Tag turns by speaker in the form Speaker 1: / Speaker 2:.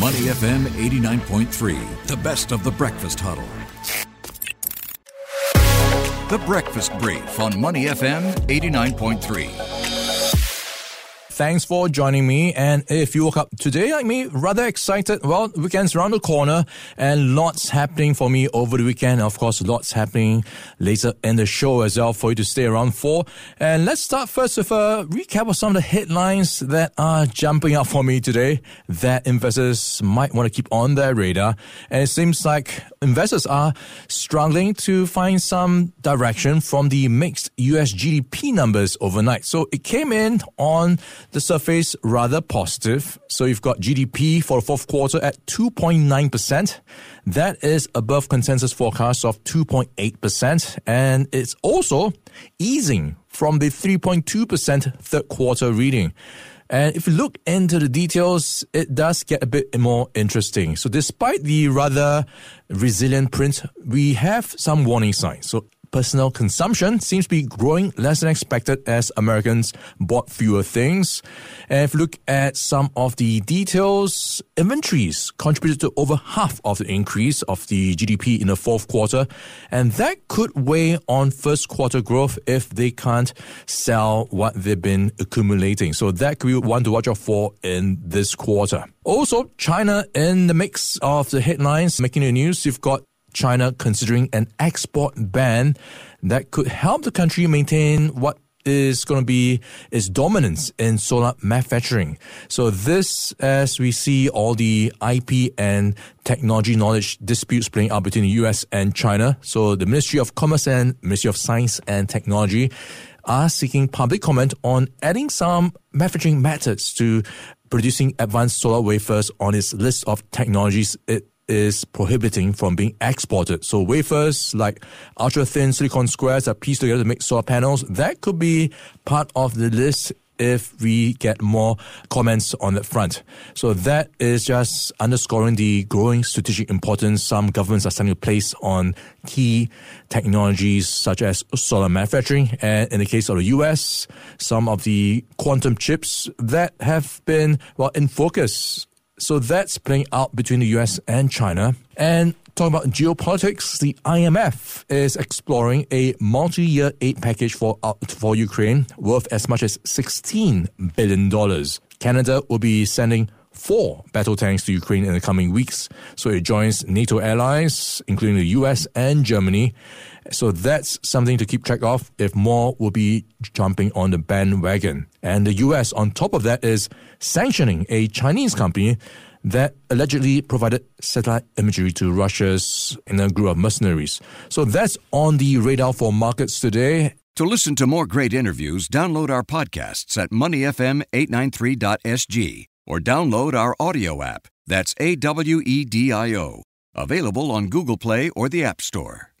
Speaker 1: Money FM 89.3, the best of the breakfast huddle. The Breakfast Brief on Money FM 89.3.
Speaker 2: Thanks for joining me. And if you woke up today like me, rather excited, well, weekend's around the corner and lots happening for me over the weekend. Of course, lots happening later in the show as well for you to stay around for. And let's start first with a recap of some of the headlines that are jumping up for me today that investors might want to keep on their radar. And it seems like investors are struggling to find some direction from the mixed US GDP numbers overnight. So it came in on the surface rather positive. So you've got GDP for the fourth quarter at 2.9%. That is above consensus forecast of 2.8%. And it's also easing from the 3.2% third quarter reading. And if you look into the details, it does get a bit more interesting. So despite the rather resilient print, we have some warning signs. So personal consumption seems to be growing less than expected as Americans bought fewer things. And if you look at some of the details, inventories contributed to over half of the increase of the GDP in the fourth quarter. And that could weigh on first quarter growth if they can't sell what they've been accumulating. So that could be one to watch out for in this quarter. Also, China in the mix of the headlines making the news. You've got China considering an export ban that could help the country maintain what is going to be its dominance in solar manufacturing. So this, as we see all the IP and technology knowledge disputes playing out between the US and China. So the Ministry of Commerce and Ministry of Science and Technology are seeking public comment on adding some manufacturing methods to producing advanced solar wafers on its list of technologies it is prohibiting from being exported. So wafers like ultra thin silicon squares are pieced together to make solar panels. That could be part of the list if we get more comments on that front. So that is just underscoring the growing strategic importance some governments are starting to place on key technologies such as solar manufacturing. And in the case of the US, some of the quantum chips that have been, well, in focus so that's playing out between the US and China. And talking about geopolitics, the IMF is exploring a multi-year aid package for uh, for Ukraine worth as much as 16 billion dollars. Canada will be sending four battle tanks to Ukraine in the coming weeks. So it joins NATO allies, including the US and Germany. So that's something to keep track of if more will be jumping on the bandwagon. And the US, on top of that, is sanctioning a Chinese company that allegedly provided satellite imagery to Russia's Wagner Group of mercenaries. So that's on the radar for markets today.
Speaker 1: To listen to more great interviews, download our podcasts at moneyfm893.sg or download our audio app. That's A W E D I O. Available on Google Play or the App Store.